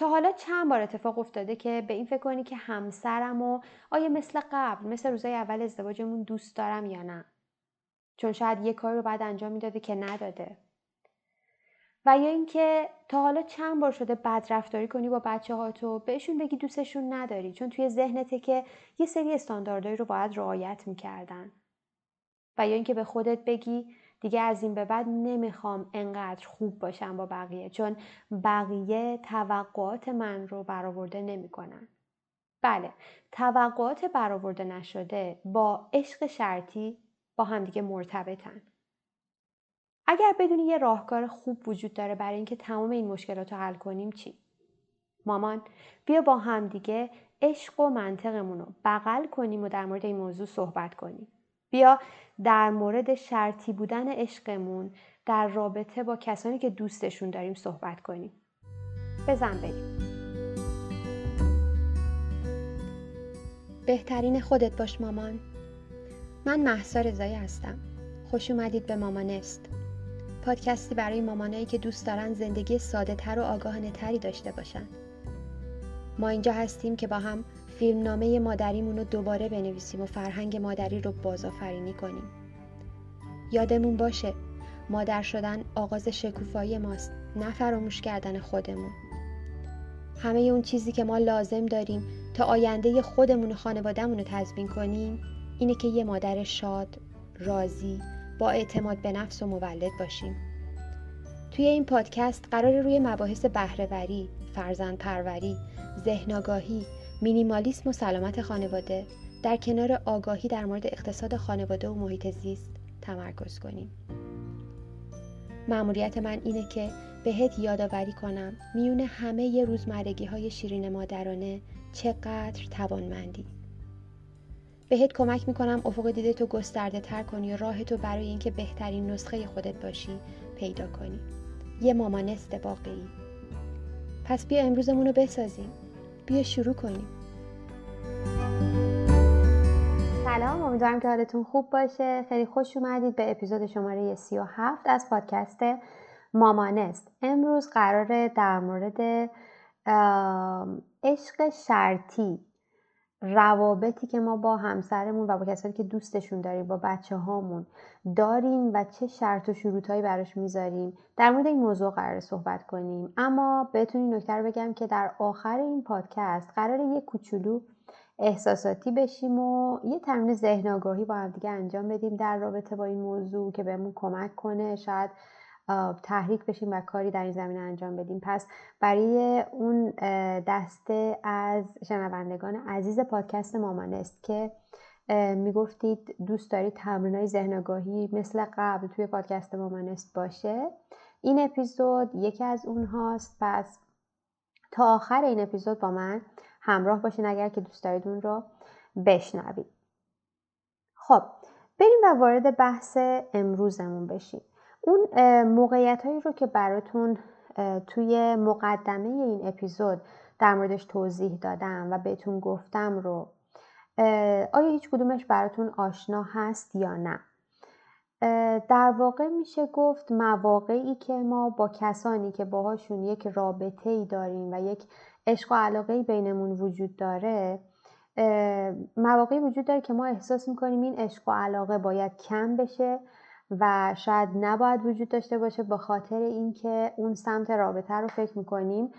تا حالا چند بار اتفاق افتاده که به این فکر کنی که همسرم و آیا مثل قبل مثل روزای اول ازدواجمون دوست دارم یا نه؟ چون شاید یه کاری رو بعد انجام می‌داده که نداده. و یا اینکه تا حالا چند بار شده بد رفتاری کنی با بچه ها تو بهشون بگی دوستشون نداری چون توی ذهنته که یه سری استانداردهایی رو باید رعایت می‌کردن. و یا اینکه به خودت بگی دیگه از این به بعد نمی‌خوام انقدر خوب باشم با بقیه چون بقیه توقعات من رو برآورده نمی‌کنن. بله توقعات برآورده نشده با عشق شرطی با همدیگه مرتبطن. اگر بدونی یه راهکار خوب وجود داره برای اینکه تمام این مشکلات رو حل کنیم چی؟ مامان بیا با همدیگه عشق و منطقمون رو بغل کنیم و در مورد این موضوع صحبت کنیم. بیا در مورد شرطی بودن عشقمون در رابطه با کسانی که دوستشون داریم صحبت کنیم. بزن بریم. بهترین خودت باش مامان. من محسا رضایی هستم. خوش اومدید به مامانست پادکستی برای مامانایی که دوست دارن زندگی ساده تر و آگاهانه تری داشته باشن. ما اینجا هستیم که با هم فیلمنامه مادریمون رو دوباره بنویسیم و فرهنگ مادری رو بازآفرینی کنیم یادمون باشه مادر شدن آغاز شکوفایی ماست نه فراموش کردن خودمون همه اون چیزی که ما لازم داریم تا آینده خودمون و خانوادهمون رو تضمین کنیم اینه که یه مادر شاد، راضی، با اعتماد به نفس و مولد باشیم. توی این پادکست قرار روی مباحث بهرهوری، فرزند پروری، ذهن آگاهی، مینیمالیسم و سلامت خانواده در کنار آگاهی در مورد اقتصاد خانواده و محیط زیست تمرکز کنیم. مأموریت من اینه که بهت یادآوری کنم میون همه ی روزمرگی های شیرین مادرانه چقدر توانمندی. بهت کمک می‌کنم افق دیده تو گسترده تر کنی و راه تو برای اینکه بهترین نسخه خودت باشی پیدا کنی. یه مامانست واقعی. پس بیا امروزمون رو بسازیم. بیا شروع کنیم. سلام امیدوارم که حالتون خوب باشه خیلی خوش اومدید به اپیزود شماره 37 از پادکست مامانست امروز قراره در مورد عشق شرطی روابطی که ما با همسرمون و با کسانی که دوستشون داریم با بچه هامون داریم و چه شرط و شروطهایی براش می‌ذاریم در مورد این موضوع قرار صحبت کنیم. اما بهتون این نکته رو بگم که در آخر این پادکست قرار یه کوچولو احساساتی بشیم و یه تمرین ذهن آگاهی با هم دیگه انجام بدیم در رابطه با این موضوع که بهمون کمک کنه. شاید تحریک بشیم و کاری در این زمینه انجام بدیم. پس برای اون دسته از شنوندگان عزیز پادکست مامانست که می‌گفتید دوست دارید تمرین های ذهن مثل قبل توی پادکست مامانست باشه. این اپیزود یکی از اونهاست. پس تا آخر این اپیزود با من همراه باشین اگر که دوست دارید اون رو بشنوید. خب بریم و وارد بحث امروزمون بشیم. اون موقعیت هایی رو که براتون توی مقدمه این اپیزود در موردش توضیح دادم و بهتون گفتم رو آیا هیچ کدومش براتون آشنا هست یا نه؟ در واقع میشه گفت مواقعی که ما با کسانی که باهاشون یک رابطه ای داریم و یک عشق و علاقه بینمون وجود داره مواقعی وجود داره که ما احساس می‌کنیم این عشق و علاقه باید کم بشه و شاید نباید وجود داشته باشه به خاطر اینکه اون سمت رابطه رو فکر می‌کنیم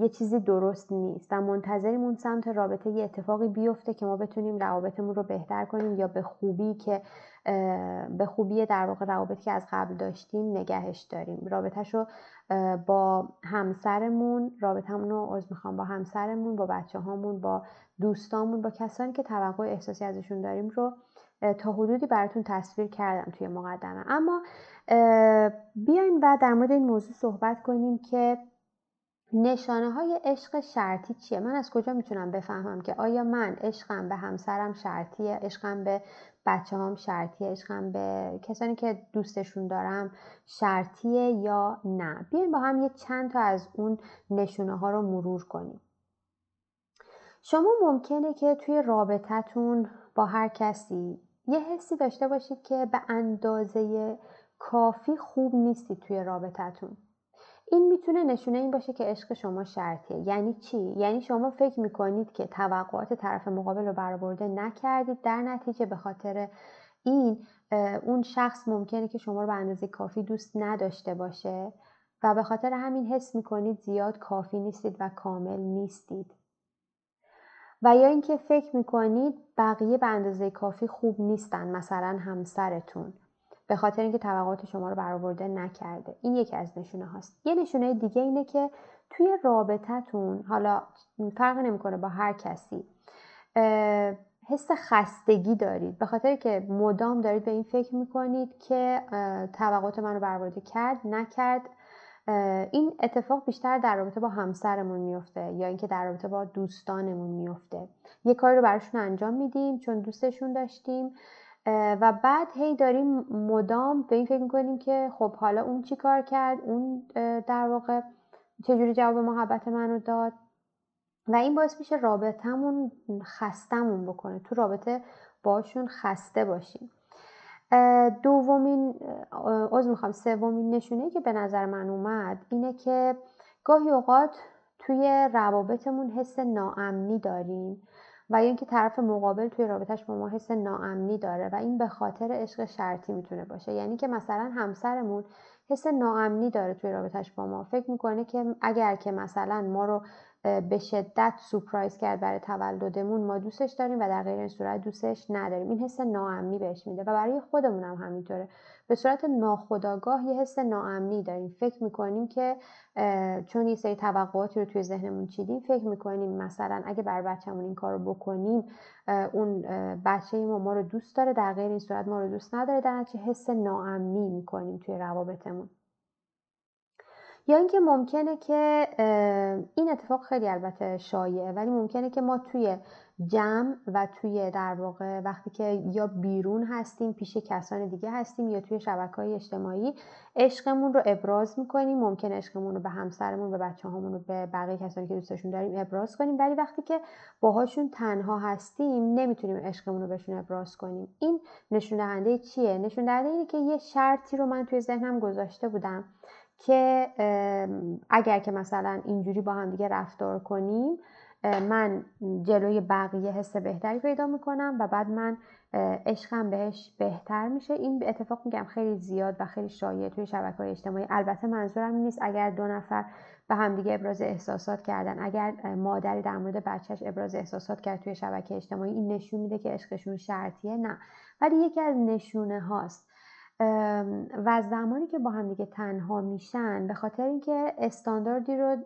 یه چیزی درست نیست و منتظریم اون سمت رابطه یه اتفاقی بیفته که ما بتونیم روابطمون رو بهتر کنیم یا به خوبی که به خوبی در واقع روابطی که از قبل داشتیم نگهش داریم. رابطهش رو با همسرمون رابطمون رو از می‌خوام با همسرمون با بچه هامون با دوستامون با کسانی که توقع احساسی ازشون داریم رو تا حدودی براتون تصویر کردم توی مقدمه. اما بیاین بعد در مورد این موضوع صحبت کنیم که نشانه های عشق شرطی چیه؟ من از کجا می‌تونم بفهمم که آیا من عشقم به همسرم شرطیه؟ عشقم به بچه هم شرطیه؟ عشقم به کسانی که دوستشون دارم شرطیه یا نه؟ بیاین با هم یه چند تا از اون نشونه ها رو مرور کنیم. شما ممکنه که توی رابطتون با هر کسی یه حسی داشته باشید که به اندازه کافی خوب نیستید توی رابطتون این می‌تونه نشونه این باشه که عشق شما شرطیه. یعنی چی؟ یعنی شما فکر می‌کنید که توقعات طرف مقابل رو برآورده نکردید در نتیجه به خاطر این اون شخص ممکنه که شما رو به اندازه کافی دوست نداشته باشه و به خاطر همین حس می‌کنید زیاد کافی نیستید و کامل نیستید. و یا اینکه فکر می‌کنید بقیه به اندازه کافی خوب نیستن مثلا همسرتون به خاطر اینکه توقعات شما رو برآورده نکرده. این یکی از نشونه هاست. یه نشونه دیگه اینه که توی رابطتون حالا فرق نمی‌کنه با هر کسی حس خستگی دارید. به خاطر که مدام دارید به این فکر می‌کنید که توقعات من رو برآورده کرد نکرد. این اتفاق بیشتر در رابطه با همسرمون میفته یا اینکه در رابطه با دوستانمون میفته. یه کاری رو براشون انجام میدیم چون دوستشون داشتیم و بعد هی داریم مدام به این فکر می‌کنیم که خب حالا اون چی کار کرد اون در واقع چجوری جواب محبت منو داد. و این باعث میشه رابطهمون خستمون بکنه. تو رابطه باشون خسته باشیم. دومین عضو می‌خوام سومین نشونه که به نظر من اومد اینه که گاهی اوقات توی روابطمون حس ناامنی داریم و یا اینکه طرف مقابل توی رابطش با ما حس ناامنی داره و این به خاطر عشق شرطی می‌تونه باشه. یعنی که مثلا همسرمون حس ناامنی داره توی رابطش با ما. فکر می‌کنه که اگر که مثلا ما رو به شدت سپرایز کرد برای تولدمون. ما دوستش داریم و در غیر این صورت دوستش نداریم. این حس ناامنی بهش میده و برای خودمون هم همینطوره. به صورت ناخودآگاه یه حس ناامنی داریم. فکر می‌کنیم که چون یه سری توقعاتی رو توی ذهنمون چیدیم فکر می‌کنیم مثلا اگه بر بچهمون این کار بکنیم اون بچه ما ما رو دوست داره در غیر این صورت ما رو دوست نداره در حس ناامنی می‌کنیم توی روابطمون. یا اینکه ممکنه که این اتفاق خیلی البته شایعه ولی ممکنه که ما توی جمع و توی در واقع وقتی که یا بیرون هستیم پیش کسان دیگه هستیم یا توی شبکه های اجتماعی عشقمون رو ابراز می‌کنیم. ممکن عشقمون رو به همسرمون به بچه هامون رو به بقیه کسانی که دوستشون داریم ابراز کنیم. ولی وقتی که باهاشون تنها هستیم نمی‌تونیم عشقمون رو بهشون ابراز کنیم. این نشون دهنده چیه؟ نشون دهنده اینه که یه شرطی رو من توی ذهنم گذاشته بودم. که اگر که مثلا اینجوری با هم دیگه رفتار کنیم من جلوی بقیه حس بهتری پیدا می‌کنم و بعد من عشقم بهش بهتر میشه. این اتفاق میگم خیلی زیاد و خیلی شایع توی شبکه های اجتماعی. البته منظورم نیست اگر دو نفر به همدیگه ابراز احساسات کردن. اگر مادری در مورد بچهش ابراز احساسات کرد توی شبکه اجتماعی این نشون میده که عشقشون شرطیه. نه. ولی یکی از نشونه هاست و زمانی که با هم دیگه تنها میشن به خاطر اینکه استانداردی رو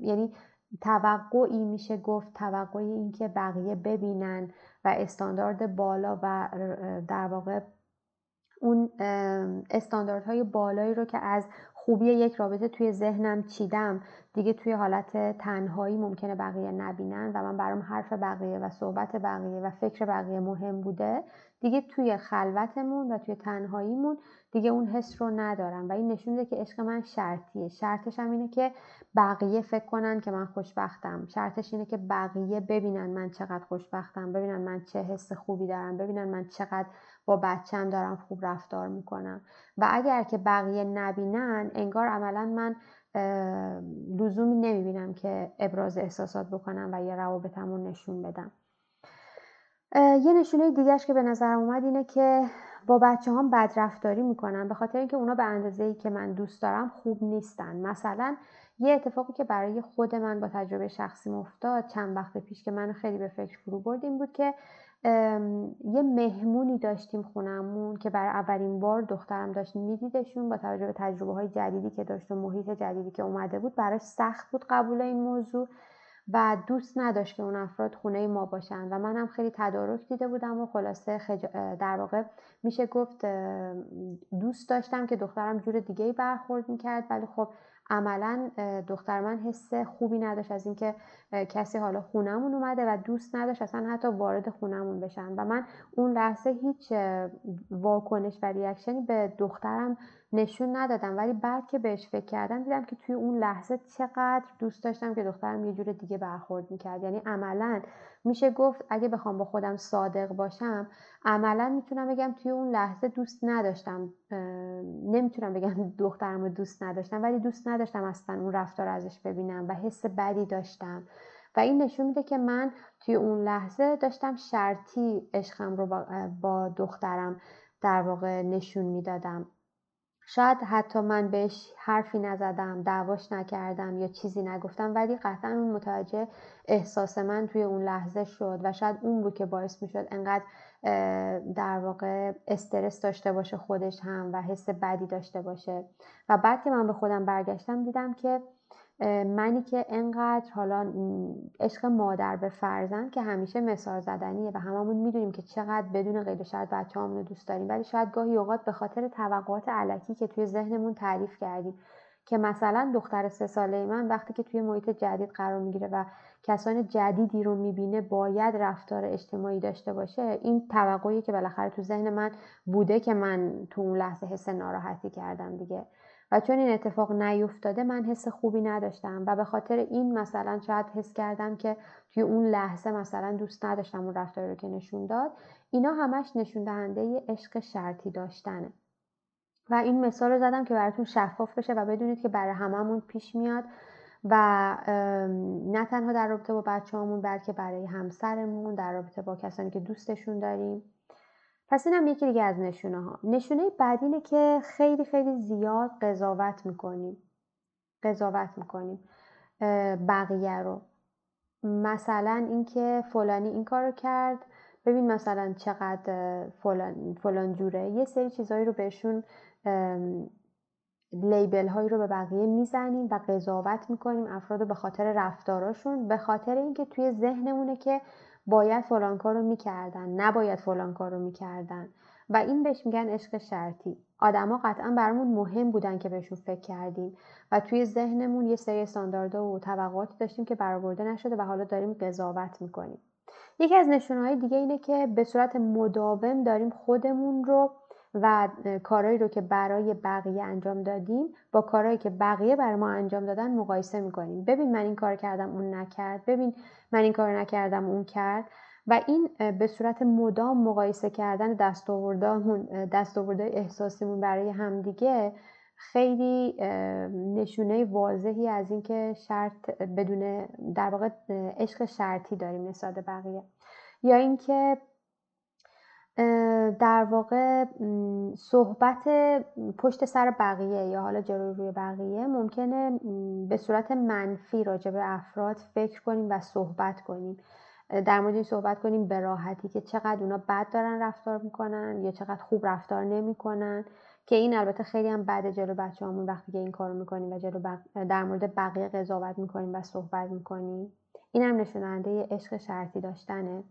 یعنی توقعی میشه گفت توقعی اینکه بقیه ببینن و استاندارد بالا و در واقع اون استانداردهای بالایی رو که از خوبی یک رابطه توی ذهنم چیدم. دیگه توی حالت تنهایی ممکنه بقیه نبینن و من برام حرف بقیه و صحبت بقیه و فکر بقیه مهم بوده. دیگه توی خلوتمون و توی تنهاییمون دیگه اون حس رو ندارم و این نشون میده که عشق من شرطیه. شرطش هم اینه که بقیه فکر کنن که من خوشبختم. شرطش اینه که بقیه ببینن من چقدر خوشبختم ببینن من چه حس خوبی دارم ببینن من چقدر با بچم دارم خوب رفتار می‌کنم. و اگر که بقیه نبینن انگار عملا من لزومی نمی‌بینم که ابراز احساسات بکنم و یه روابطم رو نشون بدم. یه نشونه دیگهش که به نظرم اومد اینه که با بچه هم بدرفتاری می‌کنن به خاطر اینکه اونا به اندازه ای که من دوست دارم خوب نیستن. مثلا یه اتفاقی که برای خود من با تجربه شخصی افتاد چند وقت پیش که من خیلی به فکر فرو بردیم بود که یه مهمونی داشتیم خونمون که برای اولین بار دخترم داشت میدیدشون با توجه به تجربه های جدیدی که داشت و محیط جدیدی که اومده بود براش سخت بود قبول این موضوع و دوست نداشت که اون افراد خونه ما باشن و منم خیلی تدارک دیده بودم و خلاصه در واقع میشه گفت دوست داشتم که دخترم جور دیگه ای برخورد می‌کرد ولی خب عملا دختر من حس خوبی نداشت از اینکه کسی حالا خونمون اومده و دوست نداشت اصلا حتی وارد خونمون بشن. و من اون لحظه هیچ واکنش و ریاکشنی به دخترم نشون ندادم. ولی بعد که بهش فکر کردم دیدم که توی اون لحظه چقدر دوست داشتم که دخترم یه جور دیگه برخورد می‌کرد. یعنی عملا میشه گفت اگه بخوام با خودم صادق باشم عملا می‌تونم بگم توی اون لحظه دوست نداشتم. نمی‌تونم بگم دخترم رو دوست نداشتم ولی دوست نداشتم اصلا اون رفتار ازش ببینم و حس بدی داشتم. و این نشون میده که من توی اون لحظه داشتم شرطی عشقم رو با دخترم در واقع نشون می‌دادم. شاید حتی من بهش حرفی نزدم دعواش نکردم یا چیزی نگفتم ولی قطعا اون متوجه احساس من توی اون لحظه شد و شاید اون بود که باعث می‌شد انقدر در واقع استرس داشته باشه خودش هم و حس بدی داشته باشه. و بعد که من به خودم برگشتم دیدم که منی که انقدر حالا عشق مادر به فرزند که همیشه مثال زدنیه و هممون می‌دونیم که چقدر بدون قید و شرط بچه رو دوست داریم. ولی شاید گاهی اوقات به خاطر توقعات علکی که توی ذهنمون تعریف کردیم که مثلا دختر سه ساله من وقتی که توی محیط جدید قرار می‌گیره و کسان جدیدی رو می‌بینه باید رفتار اجتماعی داشته باشه. این توقعی که بالاخره تو ذهن من بوده که من تو اون لحظه حس ناراحتی کردم دیگه. و چون این اتفاق نیفتاده من حس خوبی نداشتم و به خاطر این مثلا شاید حس کردم که توی اون لحظه مثلا دوست نداشتم اون رفتاری رو که نشون داد اینا همش نشون دهنده عشق شرطی داشتنه. و این مثال رو زدم که براتون شفاف بشه و بدونید که برای هممون پیش میاد و نه تنها در رابطه با بچه همون بلکه برای همسرمون در رابطه با کسانی که دوستشون داریم. پس اینم یکی دیگه از نشونه ها نشونه بعد اینه که خیلی خیلی زیاد قضاوت می‌کنیم. قضاوت می‌کنیم بقیه رو. مثلا اینکه فلانی این کارو کرد. ببین مثلا چقدر فلان, فلان جوره. یه سری چیزهایی رو بهشون لیبل هایی رو به بقیه می‌زنیم و قضاوت می‌کنیم افراد به خاطر رفتاراشون به خاطر اینکه توی ذهنمونه که باید فلان کار رو می‌کردن نباید فلان کار رو می‌کردن. و این بهش میگن عشق شرطی. آدما قطعا برامون مهم بودن که بهشون فکر کردیم. و توی ذهنمون یه سری استانداردها و طبقاتی داشتیم که برآورده نشده و حالا داریم قضاوت می‌کنیم. یکی از نشونهای دیگه اینه که به صورت مداوم داریم خودمون رو و کارهایی رو که برای بقیه انجام دادیم با کارهایی که بقیه برای ما انجام دادن مقایسه می‌کنیم. ببین من این کار کردم اون نکرد. ببین من این کار نکردم اون کرد. و این به صورت مدام مقایسه کردن دستاوردهای احساسیمون برای همدیگه خیلی نشونه واضحی از اینکه شرط بدون در واقع عشق شرطی داریم نسبت بقیه. یا اینکه در واقع صحبت پشت سر بقیه یا حالا جلوی روی بقیه ممکنه به صورت منفی راجع به افراد فکر کنیم و صحبت کنیم. در مورد این صحبت کنیم به راحتی که چقدر اونا بد دارن رفتار می‌کنن یا چقدر خوب رفتار نمی‌کنن که این البته خیلی هم بعد جلو بچه همون وقتی که این کارو می‌کنیم و جلو در مورد بقیه قضاوت می‌کنیم و صحبت می‌کنیم. این هم نشوننده عشق شرطی داشتنه.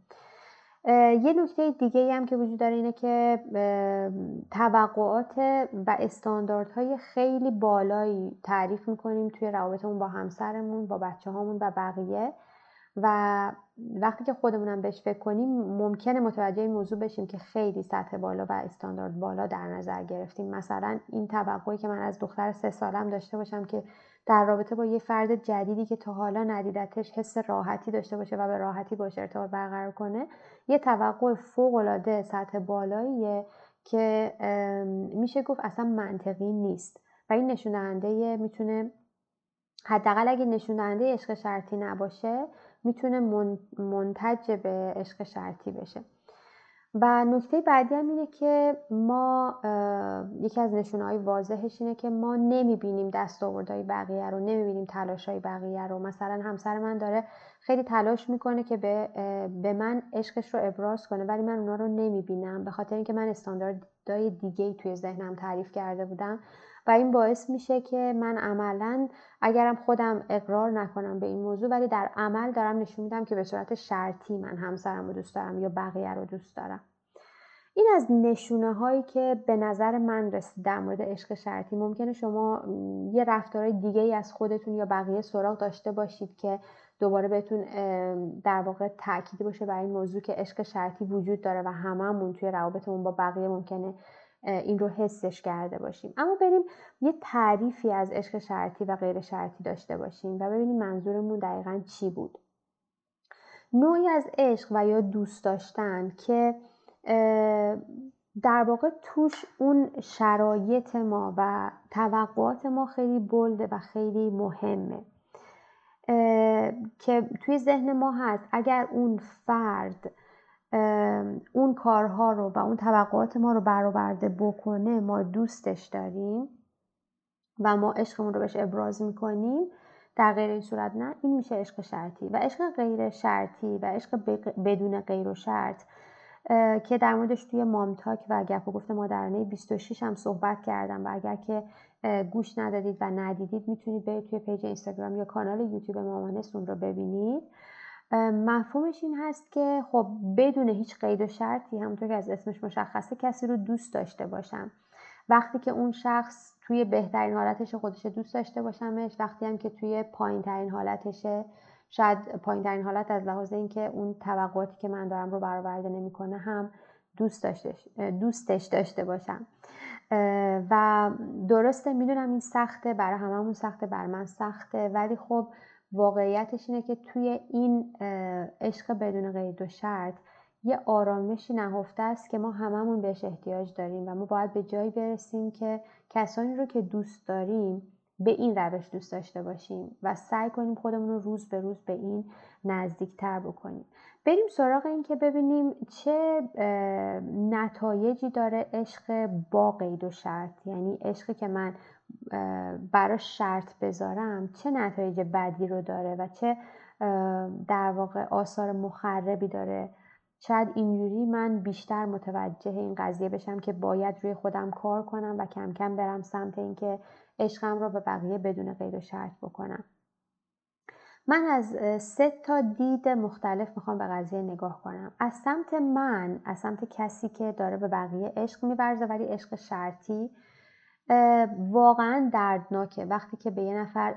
یه نکته دیگه هم که وجود داره اینه که توقعات و استانداردهای خیلی بالایی تعریف می‌کنیم توی روابطمون با همسرمون با بچه هامون و بقیه. و وقتی که خودمونم بهش فکر کنیم ممکنه متوجه این موضوع بشیم که خیلی سطح بالا و استاندارد بالا در نظر گرفتیم. مثلا این توقعی که من از دختر سه سالم داشته باشم که در رابطه با یه فرد جدیدی که تا حالا ندیدتش حس راحتی داشته باشه و به راحتی باشه ارتباط برقرار کنه یه توقع فوق العاده سطح بالاییه که میشه گفت اصلا منطقی نیست و این نشوننده می‌تونه حداقل اگه نشوننده عشق شرطی نباشه می‌تونه منتج به عشق شرطی بشه. و نکته بعدی هم اینه که ما یکی از نشونه های واضحش اینه که ما نمی‌بینیم دستاوردهای بقیه رو نمی‌بینیم تلاش های بقیه رو. مثلا همسر من داره خیلی تلاش می‌کنه که به, به من عشقش رو ابراز کنه ولی من اونا رو نمی‌بینم. به خاطر اینکه من استانداردهای دیگه توی ذهنم تعریف کرده بودم. و این باعث میشه که من عملا اگرم خودم اقرار نکنم به این موضوع ولی در عمل دارم نشون میدم که به صورت شرطی من همسرم رو دوست دارم یا بقیه رو دوست دارم. این از نشونه هایی که به نظر من رسید در مورد عشق شرطی. ممکنه شما یه رفتارهای دیگه ای از خودتون یا بقیه سراغ داشته باشید که دوباره بهتون در واقع تاکید باشه برای این موضوع که عشق شرطی وجود داره و هممون توی روابطمون با بقیه ممکنه این رو حسش کرده باشیم. اما بریم یه تعریفی از عشق شرطی و غیر شرطی داشته باشیم و ببینیم منظورمون دقیقا چی بود. نوعی از عشق و یا دوست داشتن که در واقع توش اون شرایط ما و توقعات ما خیلی بلده و خیلی مهمه. که توی ذهن ما هست اگر اون فرد اون کارها رو و اون توقعات ما رو برآورده بکنه ما دوستش داریم و ما عشقمون رو بهش ابراز می‌کنیم. در غیر این صورت نه این میشه عشق شرطی و عشق غیر شرطی و عشق بدون غیر و شرط. که در موردش توی مامتاک و گپ و گفت مادرانه 26 هم صحبت کردم و اگر که گوش ندادید و ندیدید می‌تونید برید توی پیج اینستاگرام یا کانال یوتیوب مامانست اون رو ببینید. مفهومش این هست که خب بدون هیچ قید و شرطی همونطور که از اسمش مشخصه کسی رو دوست داشته باشم. وقتی که اون شخص توی بهترین حالتش خودش دوست داشته باشمش وقتی هم که توی پایین ترین حالتشه شاید پایین ترین حالت از لحاظ اینکه اون توقعاتی که من دارم رو برآورده نمی‌کنه هم دوست داشتش دوستش داشته باشم. و درسته می‌دونم این سخته برای هممون سخته بر من سخته ولی خب واقعیتش اینه که توی این عشق بدون قید و شرط یه آرامشی نهفته است که ما هممون بهش احتیاج داریم و ما باید به جایی برسیم که کسانی رو که دوست داریم به این روش دوست داشته باشیم و سعی کنیم خودمون رو روز به روز به این نزدیکتر بکنیم. بریم سراغ این که ببینیم چه نتایجی داره عشق با قید و شرط. یعنی عشقی که من براش شرط بذارم چه نتایج بدی رو داره و چه در واقع آثار مخربی داره. شاید اینجوری من بیشتر متوجه این قضیه بشم که باید روی خودم کار کنم و کم کم برم سمت اینکه عشقم رو به بقیه بدون قید و شرط بکنم. من از سه تا دید مختلف می‌خوام به قضیه نگاه کنم. از سمت من از سمت کسی که داره به بقیه عشق میورزه ولی عشق شرطی واقعا دردناکه. وقتی که به یه نفر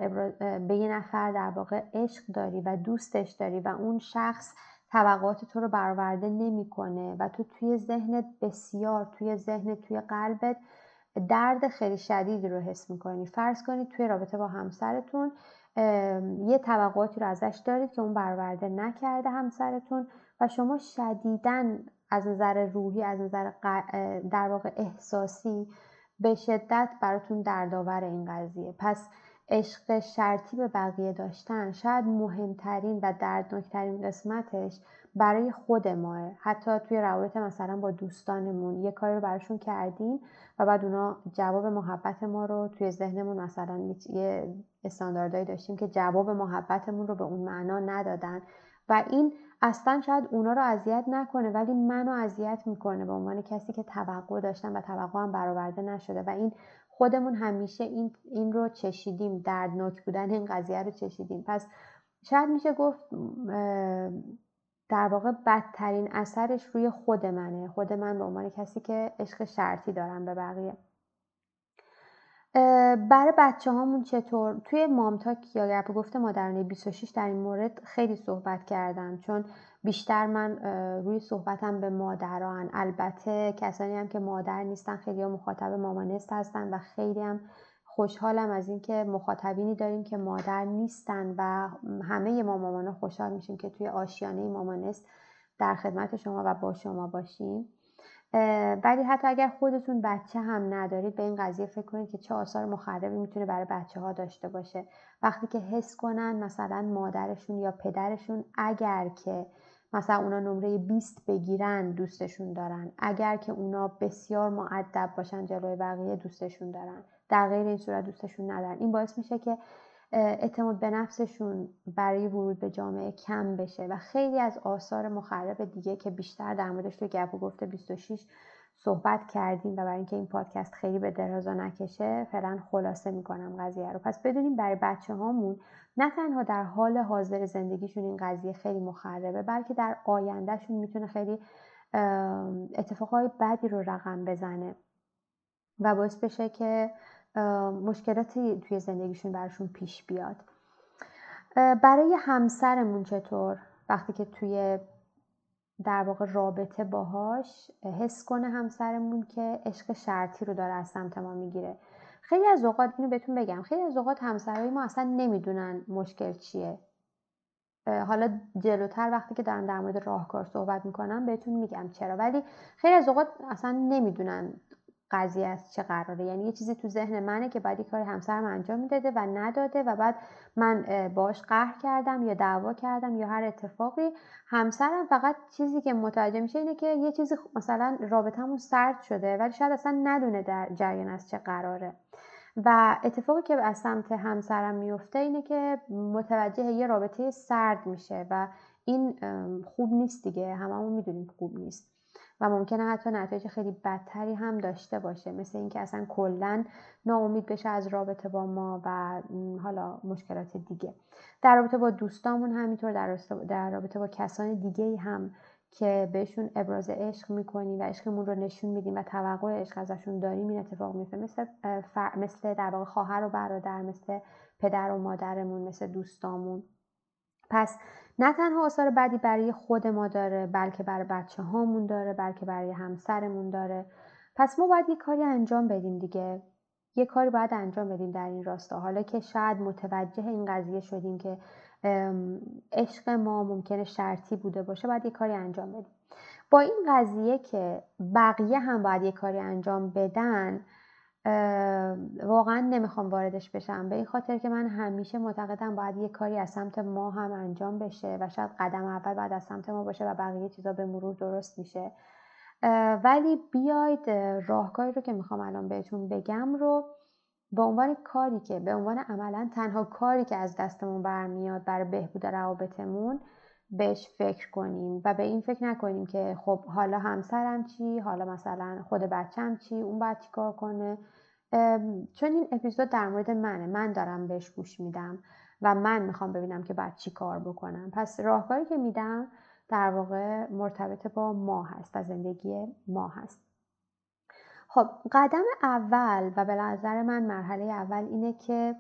به یه نفر در واقع عشق داری و دوستش داری و اون شخص توقعات تو رو برآورده نمی‌کنه و تو توی ذهنت بسیار توی ذهنت توی قلبت درد خیلی شدیدی رو حس می‌کنی. فرض کنید توی رابطه با همسرتون یه توقعاتی رو ازش دارید که اون برآورده نکرده همسرتون و شما شدیدن از نظر روحی از نظر در واقع احساسی به شدت براتون دردآور این قضیه. پس عشق شرطی به بقیه داشتن شاید مهمترین و دردناکترین قسمتش برای خود ماه. حتی توی روابط مثلا با دوستانمون یه کاری رو براشون کردیم و بعد اونا جواب محبت ما رو توی ذهنمون مثلا یه استانداردهایی داشتیم که جواب محبتمون رو به اون معنا ندادن. و این اصلا شاید اونا رو اذیت نکنه ولی منو اذیت می‌کنه به عنوان کسی که توقع داشتم و توقع هم برآورده نشده. و این خودمون همیشه این, این رو چشیدیم دردناک بودن این قضیه رو چشیدیم. پس شاید میشه گفت در واقع بدترین اثرش روی خود منه. خود من به عنوان کسی که عشق شرطی دارم به بقیه. برای بچه هامون چطور؟ توی مامتاک یا گپ گفته مادرانه 26 در این مورد خیلی صحبت کردم چون بیشتر من روی صحبتم به مادران. البته کسانی هم که مادر نیستن خیلی هم مخاطب مامانست هستن و خیلی هم خوشحالم از اینکه مخاطبینی داریم که مادر نیستن و همه ما مامان خوشحال میشیم که توی آشیانه مامانست در خدمت شما و با شما باشیم. ولی حتی اگر خودتون بچه هم ندارید به این قضیه فکر کنید که چه آثار مخربی می‌تونه برای بچه ها داشته باشه. وقتی که حس کنن مثلا مادرشون یا پدرشون اگر که مثلا اونا نمره 20 بگیرن دوستشون دارن. اگر که اونا بسیار معدب باشن جلوی بقیه دوستشون دارن. در غیر این صورت دوستشون ندارن. این باعث میشه که اعتماد به نفسشون برای ورود به جامعه کم بشه و خیلی از آثار مخرب دیگه که بیشتر در موردش تو گپ و گفته 26 صحبت کردیم و برای اینکه این پادکست خیلی به درازا نکشه فعلا خلاصه می‌کنم قضیه رو. پس بدونیم برای بچه هامون نه تنها در حال حاضر زندگیشون این قضیه خیلی مخربه بلکه در آیندهشون می‌تونه خیلی اتفاقای بدی رو رقم بزنه و باعث بشه که مشکلاتی توی زندگیشون براشون پیش بیاد. برای همسرمون چطور؟ وقتی که توی در واقع رابطه باهاش حس کنه همسرمون که عشق شرطی رو داره از سمت ما می‌گیره. خیلی از اوقات اینو بهتون بگم خیلی از اوقات همسرای ما اصلا نمی‌دونن مشکل چیه. حالا جلوتر وقتی که دارم در مورد راهکار صحبت می‌کنم بهتون میگم چرا. ولی خیلی از اوقات اصلا نمی‌دونن قضیه از چه قراره. یعنی یه چیزی تو ذهن منه که بعد کاری همسرم انجام می‌داده و نداده و بعد من باش قهر کردم یا دعوا کردم یا هر اتفاقی. همسرم فقط چیزی که متوجه میشه اینه که یه چیزی مثلا رابطمون سرد شده ولی شاید اصلا ندونه در جریان از چه قراره. و اتفاقی که از سمت همسرم میفته اینه که متوجه یه رابطه سرد میشه و این خوب نیست دیگه. هممون می‌دونیم خوب نیست. و ممکنه حتی نتایج خیلی بدتری هم داشته باشه. مثل اینکه اصلا کلا ناامید بشه از رابطه با ما و حالا مشکلات دیگه. در رابطه با دوستامون همینطور در رابطه با کسان دیگه هم که بهشون ابراز عشق می‌کنیم و عشقمون رو نشون میدیم و توقع عشق ازشون داریم این اتفاق میفته مثل مثل در واقع خواهر و برادر مثل پدر و مادرمون مثل دوستامون. پس نه تنها آثار بدی برای خود ما داره بلکه برای بچه هامون داره بلکه برای همسرمون داره. پس ما باید یه کاری انجام بدیم دیگه. یه کاری باید انجام بدیم در این راستا. حالا که شاید متوجه این قضیه شدیم که عشق ما ممکنه شرطی بوده باشه باید یه کاری انجام بدیم. با این قضیه که بقیه هم باید یه کاری انجام بدن واقعا نمی‌خوام واردش بشم. به این خاطر که من همیشه معتقدم باید یه کاری از سمت ما هم انجام بشه و شاید قدم اول باید از سمت ما باشه و بقیه چیزا به مرور درست میشه. ولی بیاید راهکاری رو که می‌خوام الان بهتون بگم رو به عنوان کاری که به عنوان عملا تنها کاری که از دستمون برمیاد برای بهبود روابطمون بهش فکر کنیم و به این فکر نکنیم که خب حالا همسرم چی حالا مثلا خود بچم چی اون باید چی کار کنه. چون این اپیزود در مورد منه من دارم بهش گوش میدم و من می‌خوام ببینم که بعد چی کار بکنم. پس راهکاری که میدم در واقع مرتبط با ما هست و زندگی ما هست. خب قدم اول و به نظر من مرحله اول اینه که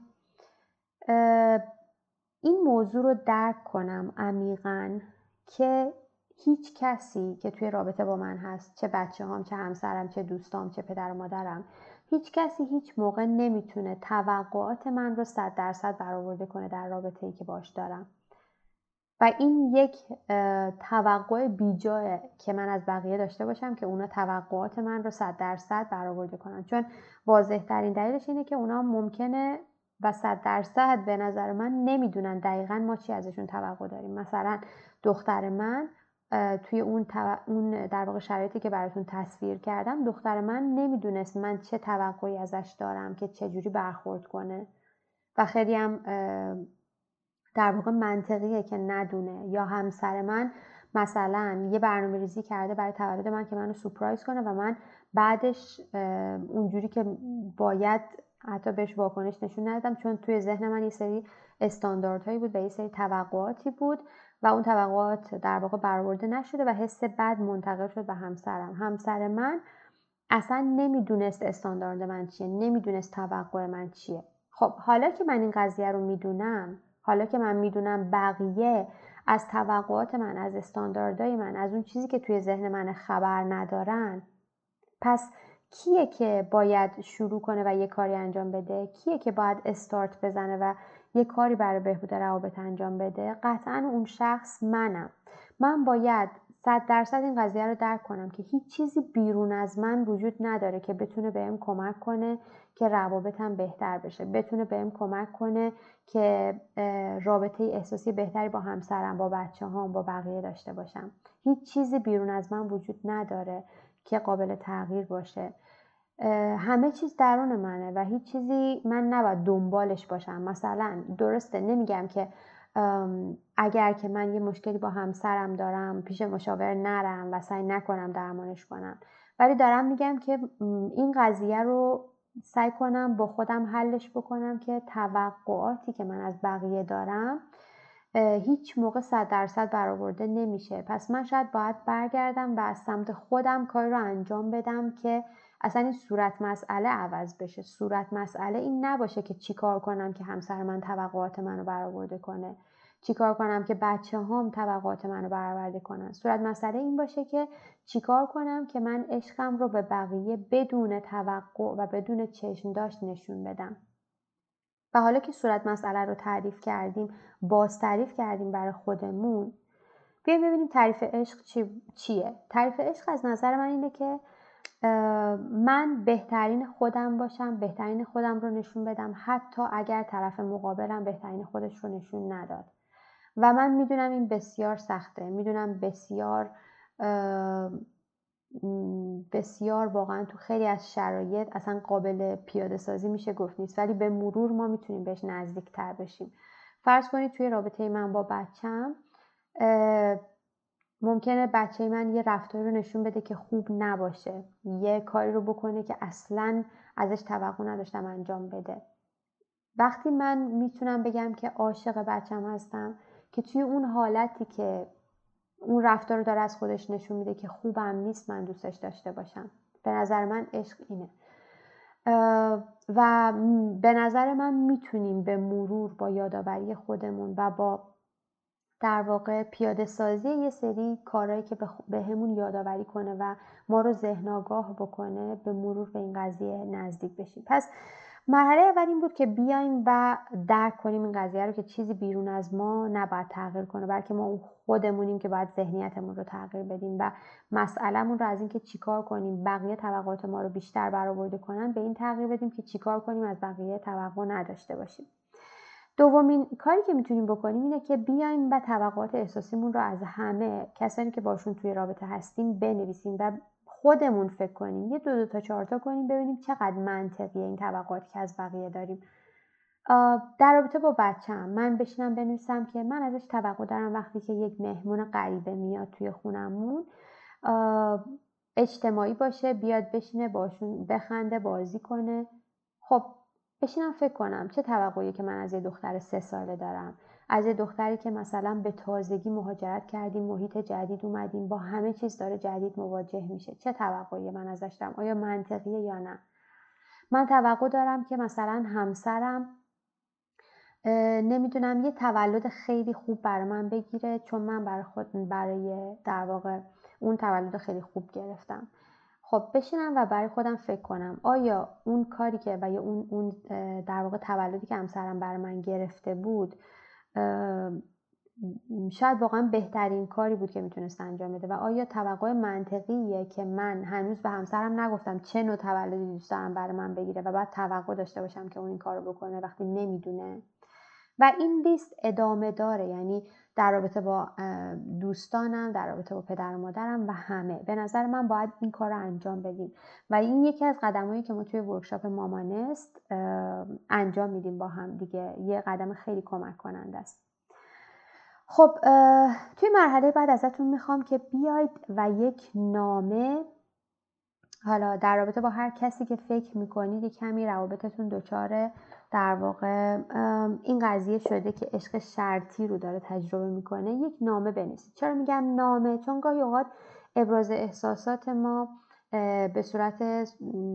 این موضوع رو درک کنم عمیقا که هیچ کسی که توی رابطه با من هست چه بچه هم چه همسرم چه دوستام چه پدر و مادرم هیچ کسی هیچ موقع نمی‌تونه توقعات من رو صد درصد برآورده کنه در رابطه ای که باش دارم. و این یک توقع بیجاه که من از بقیه داشته باشم که اونا توقعات من رو صد درصد برآورده کنن. چون واضح ترین دلیلش اینه که اونا ممکنه و صد درصد به نظر من نمی‌دونن دقیقا ما چی ازشون توقع داریم. مثلا دختر من توی اون, اون در واقع شرایطی که براتون تصویر کردم دختر من نمی‌دونست من چه توقعی ازش دارم که چجوری برخورد کنه. و خیلی هم در واقع منطقیه که ندونه. یا همسر من مثلا یه برنامه ریزی کرده برای تولد من که منو سپرایز کنه و من بعدش اونجوری که باید حتی بهش واکنش نشون ندادم چون توی ذهن من یه سری استانداردهایی بود و یه سری توقعاتی بود و اون توقعات در واقع برآورده نشده و حس بد منتقل شد به همسرم. همسر من اصلا نمی‌دونست استاندارد من چیه نمی‌دونست توقع من چیه. خب حالا که من این قضیه رو می‌دونم حالا که من می‌دونم بقیه از توقعات من از استانداردهای من از اون چیزی که توی ذهن من خبر ندارن پس کیه که باید شروع کنه و یه کاری انجام بده؟ کیه که باید استارت بزنه و یه کاری برای بهبود روابط انجام بده؟ قطعا اون شخص منم. من باید صد درصد این قضیه رو درک کنم که هیچ چیزی بیرون از من وجود نداره که بتونه بهم کمک کنه که روابطم بهتر بشه بتونه بهم کمک کنه که رابطه احساسی بهتری با همسرم با بچه هم با بقیه داشته باشم. هیچ چیزی بیرون از من وجود نداره. که قابل تغییر باشه. همه چیز درون منه و هیچ چیزی من نباید دنبالش باشم. مثلا درسته نمیگم که اگر که من یه مشکلی با همسرم دارم پیش مشاور نرم و سعی نکنم درمانش کنم. ولی دارم میگم که این قضیه رو سعی کنم با خودم حلش بکنم که توقعاتی که من از بقیه دارم هیچ موقع صد درصد برآورده نمیشه. پس من شاید باید برگردم و از سمت خودم کاری رو انجام بدم که اصلا این صورت مسئله عوض بشه. صورت مسئله این نباشه که چیکار کنم که همسر من توقعات منو برآورده کنه. چیکار کنم که بچه هم طبقات منو برآورده کنن. صورت مسئله این باشه که چیکار کنم که من عشقم رو به بقیه بدون توقع و بدون چشم داشت نشون بدم. و حالا که صورت مسئله رو تعریف کردیم باز تعریف کردیم برای خودمون بیایم ببینیم تعریف عشق چی، چیه. تعریف عشق از نظر من اینه که من بهترین خودم باشم بهترین خودم رو نشون بدم حتی اگر طرف مقابلم بهترین خودش رو نشون نداد. و من می‌دونم این بسیار سخته می‌دونم بسیار بسیار واقعا تو خیلی از شرایط اصلا قابل پیاده سازی میشه گفت نیست. ولی به مرور ما می‌تونیم بهش نزدیک تر بشیم. فرض کنید توی رابطه من با بچم ممکنه بچه من یه رفتاری رو نشون بده که خوب نباشه. یه کاری رو بکنه که اصلا ازش توقع نداشتم انجام بده. وقتی من می‌تونم بگم که عاشق بچم هستم که توی اون حالتی که اون رفتار رو داره از خودش نشون میده که خوبم نیست من دوستش داشته باشم. به نظر من عشق اینه. و به نظر من می‌تونیم به مرور با یادآوری خودمون و با در واقع پیاده سازی یه سری کارهایی که به همون یادآوری کنه و ما رو ذهن آگاه بکنه به مرور به این قضیه نزدیک بشیم. پس مرحله اول این بود که بیایم و درک کنیم این قضیه رو که چیزی بیرون از ما نباید تغییر کنه بلکه ما خودمونیم که باید ذهنیتمون رو تغییر بدیم و مسئلهمون رو از اینکه چیکار کنیم بقیه طبقات ما رو بیشتر برآورده کنن به این تغییر بدیم که چیکار کنیم از بقیه توقع نداشته باشیم. دومین کاری که می‌تونیم بکنیم اینه که بیایم و طبقات احساسیمون رو از همه کسانی که باشون توی رابطه هستیم بنویسیم و خودمون فکر کنیم. یه دو دو تا چهار تا کنیم ببینیم چقدر منطقیه این طبقات که از بقیه داریم. در رابطه با بچم من بشینم بنویسم که من ازش توقع دارم وقتی که یک مهمون غریبه میاد توی خونمون اجتماعی باشه بیاد بشینه باشون بخنده بازی کنه. خب بشینم فکر کنم چه توقعی که من از یه دختر سه ساله دارم. از یه دختری که مثلا به تازگی مهاجرت کردیم محیط جدید اومدیم با همه چیز داره جدید مواجه میشه. چه توقعی من ازش دارم؟ آیا منطقیه یا نه؟ من توقع دارم که مثلا همسرم نمی‌دونم یه تولد خیلی خوب برای من بگیره چون من برای خود برای در واقع اون تولد خیلی خوب گرفتم. خب بشینم و برای خودم فکر کنم. آیا اون کاری که و یا اون, اون در واقع تولدی که همسرم برای من گرفته بود شاید واقعا بهترین کاری بود که می‌تونست انجام بده. و آیا توقع منطقیه که من هنوز به همسرم نگفتم چه نوع تولدی دوست دارم برای من بگیره و بعد توقع داشته باشم که اون این کارو بکنه وقتی نمی‌دونه؟ و این لیست ادامه داره. یعنی در رابطه با دوستانم در رابطه با پدر و مادرم و همه. به نظر من باید این کار رو انجام بدیم. و این یکی از قدمهایی که ما توی ورکشاپ مامانست انجام میدیم با هم دیگه. یه قدم خیلی کمک کننده است. خب توی مرحله بعد ازتون می‌خوام که بیاید و یک نامه حالا در رابطه با هر کسی که فکر می‌کنید کمی روابطتون دچار در واقع این قضیه شده که عشق شرطی رو داره تجربه می‌کنه یک نامه بنویسید. چرا میگم نامه؟ چون گاهی اوقات ابراز احساسات ما به صورت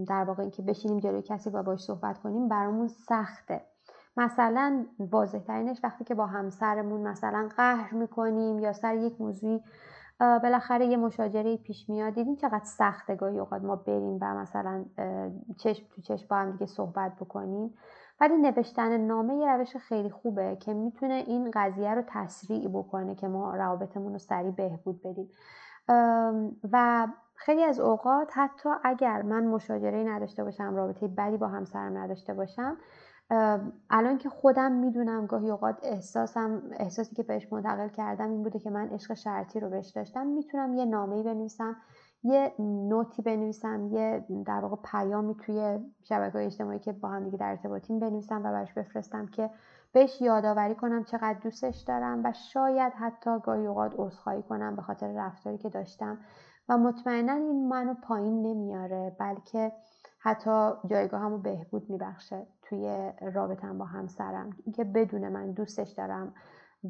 در واقع اینکه بشینیم جلوی کسی و باش صحبت کنیم برامون سخته. مثلا واضح ترینش وقتی که با همسرمون مثلا قهر می‌کنیم یا سر یک موضوعی بالاخره یه مشاجره پیش میاد دیدین چقدر سخته گاهی اوقات ما بریم و مثلا چشم تو چشم با هم دیگه صحبت بکنیم. ولی نوشتن نامه یه روش خیلی خوبه که می‌تونه این قضیه رو تسریع بکنه که ما روابطمون رو سریع بهبود بدیم. و خیلی از اوقات حتی اگر من مشاجره نداشته باشم رابطه بدی با همسرم نداشته باشم الان که خودم می‌دونم گاهی اوقات احساسم احساسی که بهش منتقل کردم این بوده که من عشق شرطی رو بهش داشتم می‌تونم یه نامه‌ای بنویسم یه نوتی بنویسم یه در واقع پیامی توی شبکه اجتماعی که با هم دیگه در ارتباطیم بنویسم و براش بفرستم که بهش یادآوری کنم چقدر دوستش دارم و شاید حتی گاهی اوقات عذرخواهی کنم به خاطر رفتاری که داشتم. و مطمئنا این منو پایین نمیاره بلکه حتی جایگاهمو بهبود میبخشه توی رابطم با همسرم. اینکه بدون من دوستش دارم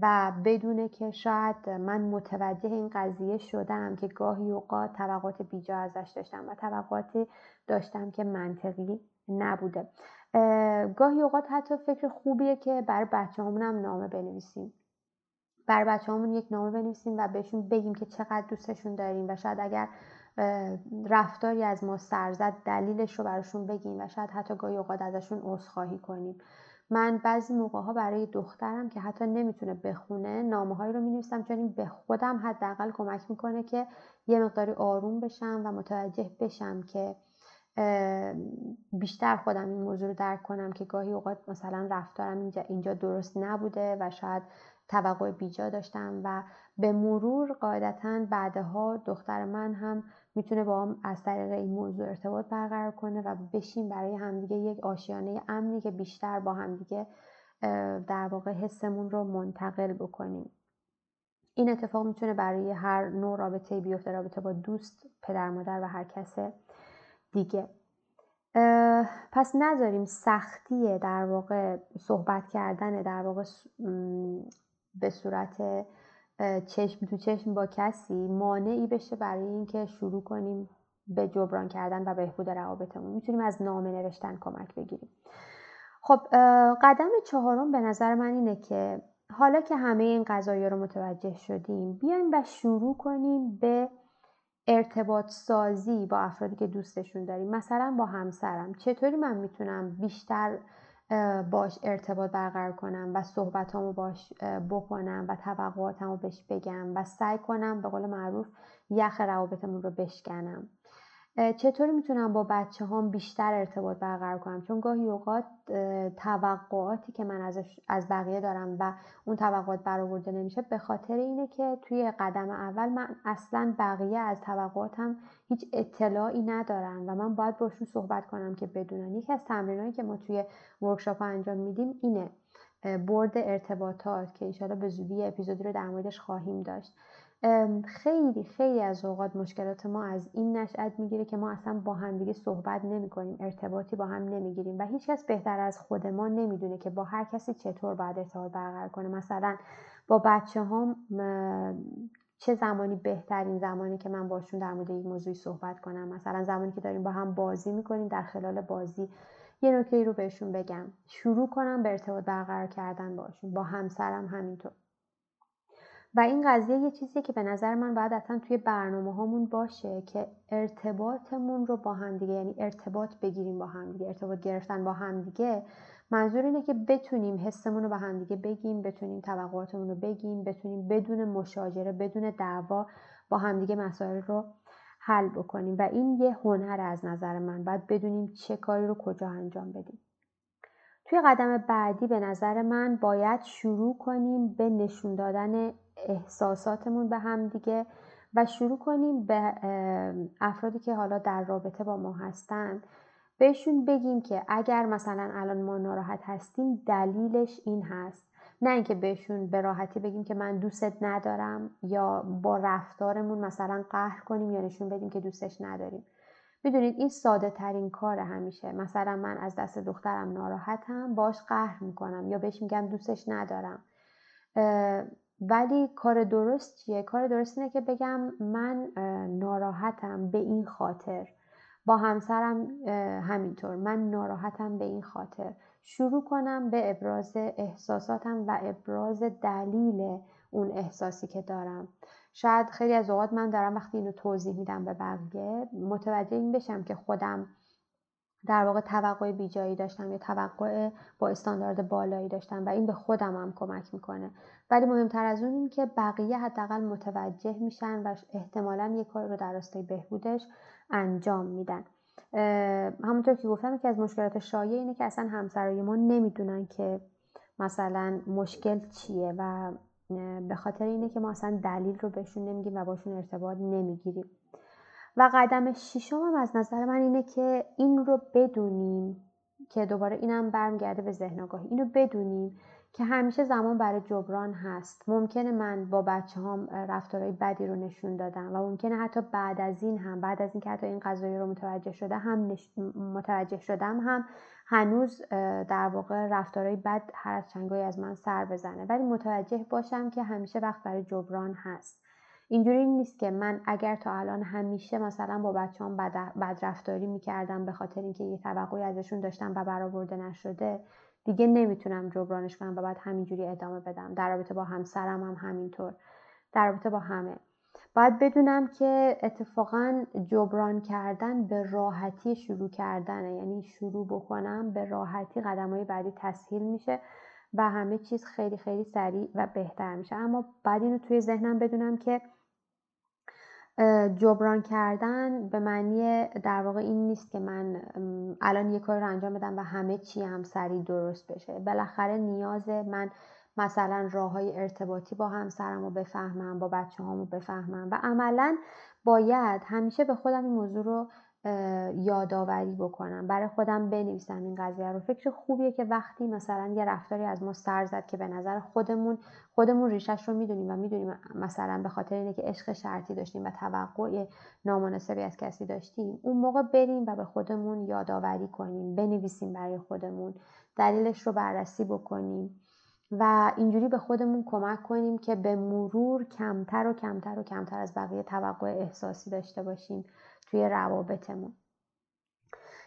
و بدونه که شاید من متوجه این قضیه شدم که گاهی اوقات طبقات بیجا ازش داشتم و طبقاتی داشتم که منطقی نبوده. گاهی اوقات حتی فکر خوبیه که برای بچه همونم نامه بنویسیم. بر بچه همون یک نامه بنویسیم و بهشون بگیم که چقدر دوستشون داریم و شاید اگر رفتاری از ما سرزد دلیلش رو براشون بگیم و شاید حتی گاهی اوقات ازشون عذرخواهی کنیم. من بعضی موقع ها برای دخترم که حتی نمی‌تونه بخونه نامه هایی رو می نویسم چون این به خودم حداقل کمک می‌کنه که یه مقداری آروم بشم و متوجه بشم که بیشتر خودم این موضوع رو درک کنم که گاهی اوقات مثلا رفتارم اینجا, اینجا درست نبوده و شاید توقع بیجا داشتم و به مرور قاعدتا بعدها دختر من هم می‌تونه با هم از طریق این موضوع ارتباط برقرار کنه و بشیم برای همدیگه یک آشیانه امنی که بیشتر با همدیگه در واقع حسمون رو منتقل بکنیم. این اتفاق می‌تونه برای هر نوع رابطه بیفته رابطه با دوست پدر مادر و هر کس دیگه. پس نذاریم سختی در واقع صحبت کردن در واقع به صورت چشم تو چشم با کسی مانعی بشه برای اینکه شروع کنیم به جبران کردن و بهبود روابطمون. می‌تونیم از نامه نوشتن کمک بگیریم. خب قدم چهارم به نظر من اینه که حالا که همه این قضایی رو متوجه شدیم بیایم و شروع کنیم به ارتباط سازی با افرادی که دوستشون داریم. مثلا با همسرم. چطوری من می‌تونم بیشتر باش ارتباط برقرار کنم و صحبتامو باش بکنم و توقعاتمو بهش بگم و سعی کنم به قول معروف یخ روابطمون رو بشکنم. چطوری می‌تونم با بچه هم بیشتر ارتباط برقرار کنم؟ چون گاهی اوقات توقعاتی که من ازش از بقیه دارم و اون توقعات برآورده نمیشه به خاطر اینه که توی قدم اول من اصلا بقیه از توقعاتم هیچ اطلاعی ندارن و من باید باشون صحبت کنم که بدونن. یکی از تمرینایی که ما توی ورکشاپ انجام میدیم اینه برد ارتباطات که انشاءالله به زودی اپیزودی رو در موردش خواهیم داشت. خیلی خیلی از اوقات مشکلات ما از این نشأت می‌گیره که ما اصلا با همدیگه صحبت نمی کنیم ارتباطی با هم نمی‌گیریم و هیچکس بهتر از خود ما نمی‌دونه که با هر کسی چطور باید ارتباط برقرار کنه. مثلا با بچه هم چه زمانی بهترین زمانی که من باشون در مورد این موضوعی صحبت کنم؟ مثلا زمانی که داریم با هم بازی می‌کنیم در خلال بازی یه نکته رو بهشون بگم. شروع کنم به ارتباط برقرار کردن باشون با همسرم همینطور. و این قضیه یه چیزیه که به نظر من باید اصلا توی برنامه هامون باشه که ارتباطمون رو با همدیگه یعنی ارتباط بگیریم با همدیگه ارتباط گرفتن با همدیگه منظور اینه که بتونیم حسمون رو به همدیگه بگیم بتونیم توقعاتمون رو بگیم بتونیم بدون مشاجره بدون دعوا با همدیگه مسائل رو حل بکنیم. و این یه هنر از نظر من باید بدونیم چه کاری رو کجا انجام بدیم. توی قدم بعدی به نظر من باید شروع کنیم به نشون دادن احساساتمون به هم دیگه و شروع کنیم به افرادی که حالا در رابطه با ما هستن بهشون بگیم که اگر مثلا الان ما ناراحت هستیم دلیلش این هست. نه اینکه بهشون به راحتی بگیم که من دوستت ندارم یا با رفتارمون مثلا قهر کنیم یا نشون بدیم که دوستش نداریم. می‌دونید این ساده ترین کار همیشه. مثلا من از دست دخترم ناراحتم باش قهر می‌کنم یا بهش میگم دوستش ندارم. ولی کار درست چیه؟ کار درست اینه که بگم من ناراحتم به این خاطر. با همسرم همینطور. من ناراحتم به این خاطر. شروع کنم به ابراز احساساتم و ابراز دلیل اون احساسی که دارم. شاید خیلی از اوقات من دارم وقتی اینو توضیح میدم به بقیه متوجه این بشم که خودم در واقع توقع بیجایی داشتم یا توقع با استاندارد بالایی داشتم و این به خودم هم کمک می‌کنه. ولی مهمتر از اون این که بقیه حداقل متوجه میشن و احتمالا یک کار رو در راستای بهبودش انجام میدن. همونطور که گفتم که از مشکلات شایع اینه که اصلا همسرای ما نمی‌دونن که مثلا مشکل چیه و به خاطر اینه که ما اصلا دلیل رو بهشون نمیگیم و باشون ارتباط نمی‌گیریم. و قدم ششم هم از نظر من اینه که این رو بدونیم که دوباره اینم برمیگرده به ذهن آگاهی. اینو بدونیم که همیشه زمان برای جبران هست. ممکنه من با بچه هم رفتارهای بدی رو نشون دادم و ممکنه حتی بعد از این هم بعد از اینکه حتی این قضایی رو متوجه شده هم متوجه شدم هم هنوز در واقع رفتارهای بد هر از چنگایی از من سر بزنه. ولی متوجه باشم که همیشه وقت برای جبران هست. اینجوری نیست که من اگر تا الان همیشه مثلا با بچه‌هام بد, بد رفتاری می‌کردم به خاطر اینکه یه توقعی ازشون داشتم و برآورده نشده دیگه نمی‌تونم جبرانش کنم و بعد همینجوری ادامه بدم. در رابطه با همسرم هم همینطور. در رابطه با همه. باید بدونم که اتفاقا جبران کردن به راحتی شروع کردنه. یعنی شروع بکنم به راحتی قدم های بعدی تسهیل میشه و همه چیز خیلی خیلی سریع و بهتر میشه. اما بعد اینو توی ذهنم بدونم که جبران کردن به معنی در واقع این نیست که من الان یه کار رو انجام بدم و همه چی هم سریع درست بشه. بالاخره نیاز من مثلا راه های ارتباطی با همسرم رو بفهمم با بچه هامو بفهمم و عملا باید همیشه به خودم این موضوع رو یادآوری بکنم. برای خودم بنویسم این قضیه رو. فکر خوبیه که وقتی مثلا یه رفتاری از ما سر زد که به نظر خودمون خودمون ریشش رو می‌دونیم و می‌دونیم مثلا به خاطر اینه که عشق شرطی داشتیم و توقع نامناسبی از کسی داشتیم اون موقع بریم و به خودمون یادآوری کنیم بنویسیم برای خودمون دلیلش رو بررسی بکنیم و اینجوری به خودمون کمک کنیم که به مرور کمتر و کمتر و کمتر از بقیه توقع احساسی داشته باشیم. توی روابطمون.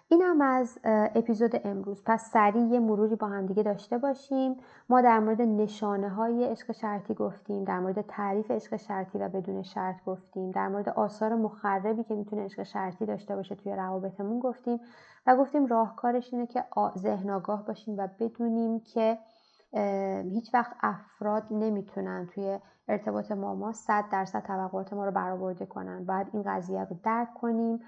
اینم از اپیزود امروز. پس سریع یه مروری با هم دیگه داشته باشیم. ما در مورد نشانه های عشق شرطی گفتیم در مورد تعریف عشق شرطی و بدون شرط گفتیم در مورد آثار مخربی که می‌تونه عشق شرطی داشته باشه توی روابطمون گفتیم و گفتیم راهکارش اینه که ذهن آگاه باشیم و بدونیم که هیچ وقت افراد نمی‌تونن توی ارتباط ما ما صد درصد توقعات ما رو برآورده کنن. باید این قضیه رو درک کنیم.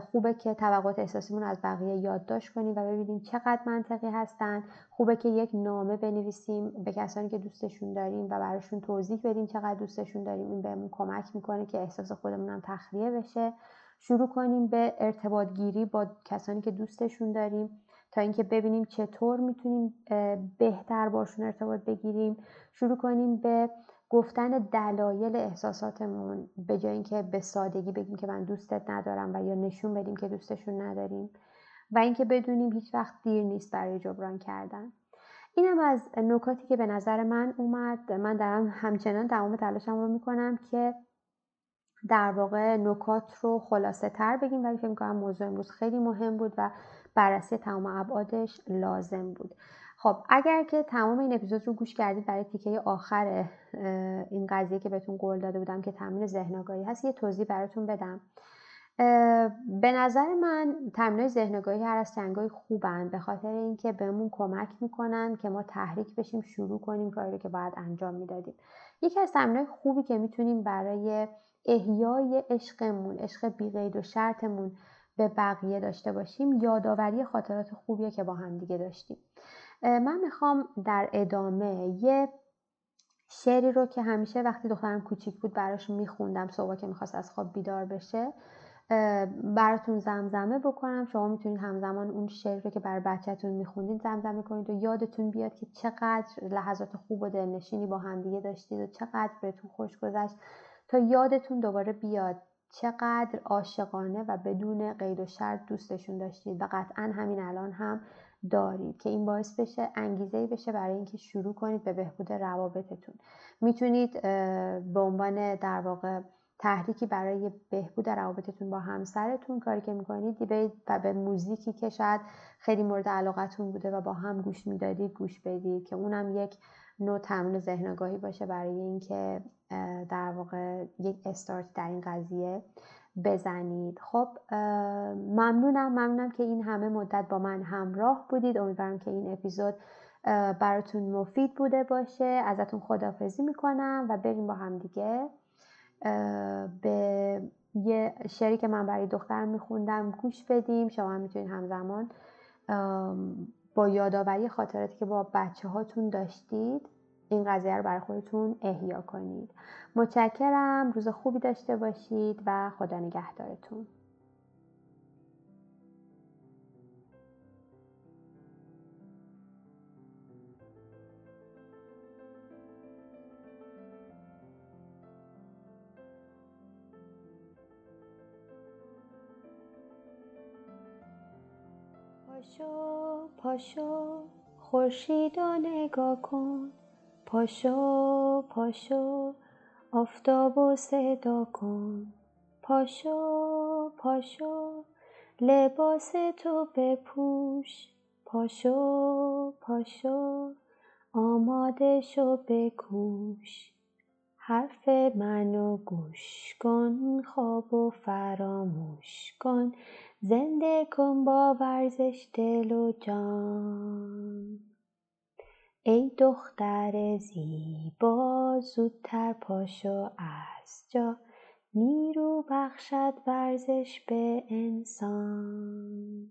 خوبه که توقعات احساسیمون از بقیه یادداشت کنیم و ببینیم چقدر منطقی هستن. خوبه که یک نامه بنویسیم به کسانی که دوستشون داریم و براشون توضیح بدیم چقدر دوستشون داریم. این بهمون کمک می‌کنه که احساس خودمون هم تخلیه بشه. شروع کنیم به ارتباط گیری با کسانی که دوستشون داریم. تا اینکه ببینیم چطور می‌تونیم بهتر باشون ارتباط بگیریم. شروع کنیم به گفتن دلایل احساساتمون به جای اینکه به سادگی بگیم که من دوستت ندارم و یا نشون بدیم که دوستشون نداریم و اینکه بدونیم هیچ وقت دیر نیست برای جبران کردن. اینم از نکاتی که به نظر من اومد. من دارم همچنان تمام تلاشم رو می‌کنم که در واقع نکات رو خلاصه تر بگیم ولی فکر می‌کنم موضوع امروز خیلی مهم بود و بررسی تمام ابعادش لازم بود. خب اگر که تمام این اپیزود رو گوش کردید برای تیکه آخر این قضیه که بهتون قول داده بودم که تمرین ذهن هست یه توضیح براتون بدم. به نظر من تمرین ذهن آگاهی هر از چنگای خوبن به خاطر اینکه بهمون کمک می‌کنن که ما تحریک بشیم شروع کنیم کاری رو که باید انجام می‌دادیم. یکی از تمرین خوبی که می‌تونیم برای احیای عشقمون عشق بیقید و شرطمون به بقیه داشته باشیم یادآوری خاطرات خوبیه که با هم دیگه داشتیم. من می‌خوام در ادامه یه شعری رو که همیشه وقتی دخترم کوچیک بود براش میخوندم صبح که می‌خواست از خواب بیدار بشه براتون زمزمه بکنم. شما می‌تونید همزمان اون شعر رو که بر بچهتون میخوندید زمزمه کنید و یادتون بیاد که چقدر لحظات خوب و دلنشینی با همدیگه داشتید و چقدر بهتون خوش گذشت. تا یادتون دوباره بیاد چقدر عاشقانه و بدون قید و شرط دوستشون داشتید و قطعا همین الان هم دارید که این باعث بشه انگیزه بشه برای اینکه شروع کنید به بهبود روابطتون. می‌تونید به عنوان در واقع تحریکی برای بهبود روابطتون با همسرتون کاری که می‌کنید برید و به موزیکی که شاید خیلی مورد علاقتون بوده و با هم گوش می‌دادید گوش بدید که اونم یک نوع تمرین ذهن باشه برای اینکه در واقع یک استارت در این قضیه بزنید. خب ممنونم ممنونم که این همه مدت با من همراه بودید. امیدوارم که این اپیزود براتون مفید بوده باشه. ازتون خدافزی می‌کنم و بریم با هم دیگه به یه شعری که من برای دخترم میخوندم. گوش بدیم. شما هم می‌تونید همزمان با یادآوری خاطراتی که با بچه هاتون داشتید این قضیه رو برای خودتون احیا کنید. متشکرم. روز خوبی داشته باشید و خدا نگهدارتون. پاشو پاشو خورشید نگاه کن. پاشو پاشو آفتاب و صدا کن. پاشو پاشو لباس تو بپوش. پاشو پاشو آماده شو بکوش. حرف منو گوش کن خواب و فراموش کن. زنده کن با ورزش دل و جان. ای دختر زیبا زودتر پاشو از جا. نیرو بخشد ورزش به انسان.